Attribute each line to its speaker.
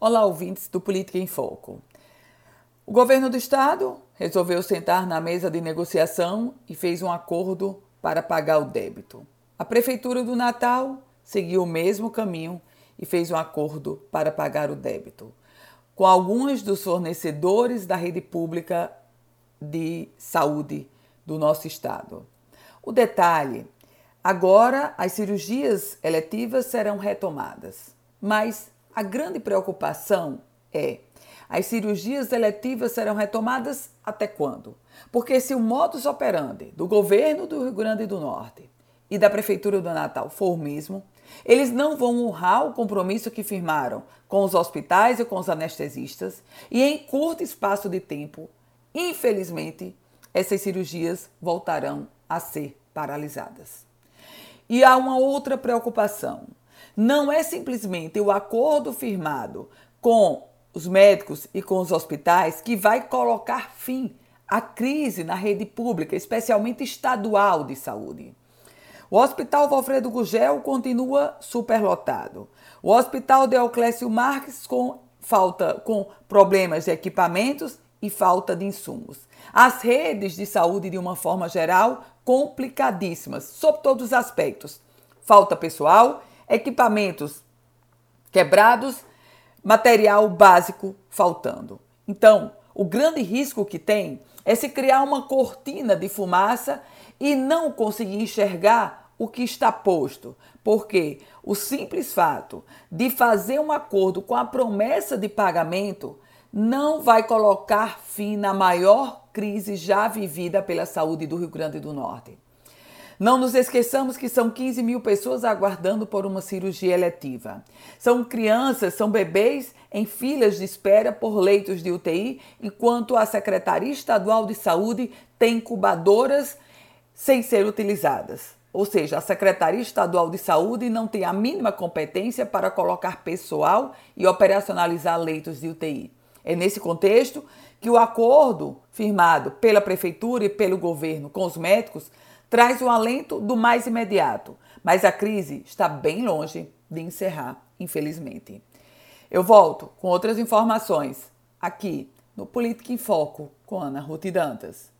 Speaker 1: Olá, ouvintes do Política em Foco. O governo do estado resolveu sentar na mesa de negociação e fez um acordo para pagar o débito. A prefeitura do Natal seguiu o mesmo caminho e fez um acordo para pagar o débito com alguns dos fornecedores da rede pública de saúde do nosso estado. O detalhe: agora as cirurgias eletivas serão retomadas, mas a grande preocupação é: as cirurgias eletivas serão retomadas até quando? Porque se o modus operandi do governo do Rio Grande do Norte e da Prefeitura do Natal for o mesmo, eles não vão honrar o compromisso que firmaram com os hospitais e com os anestesistas, e em curto espaço de tempo, infelizmente, essas cirurgias voltarão a ser paralisadas. E há uma outra preocupação não é simplesmente o acordo firmado com os médicos e com os hospitais que vai colocar fim à crise na rede pública, especialmente estadual de saúde. O Hospital Valfredo Gugel continua superlotado. O Hospital Deoclésio Marques com falta com problemas de equipamentos e falta de insumos. As redes de saúde de uma forma geral complicadíssimas, sob todos os aspectos. Falta pessoal equipamentos quebrados, material básico faltando. Então, o grande risco que tem é se criar uma cortina de fumaça e não conseguir enxergar o que está posto, porque o simples fato de fazer um acordo com a promessa de pagamento não vai colocar fim na maior crise já vivida pela saúde do Rio Grande do Norte. Não nos esqueçamos que são 15 mil pessoas aguardando por uma cirurgia eletiva. São crianças, são bebês em filas de espera por leitos de UTI, enquanto a Secretaria Estadual de Saúde tem incubadoras sem ser utilizadas. Ou seja, a Secretaria Estadual de Saúde não tem a mínima competência para colocar pessoal e operacionalizar leitos de UTI. É nesse contexto que o acordo firmado pela Prefeitura e pelo governo com os médicos traz um alento do mais imediato, mas a crise está bem longe de encerrar, infelizmente. Eu volto com outras informações aqui no Política em Foco com Ana Ruth Dantas.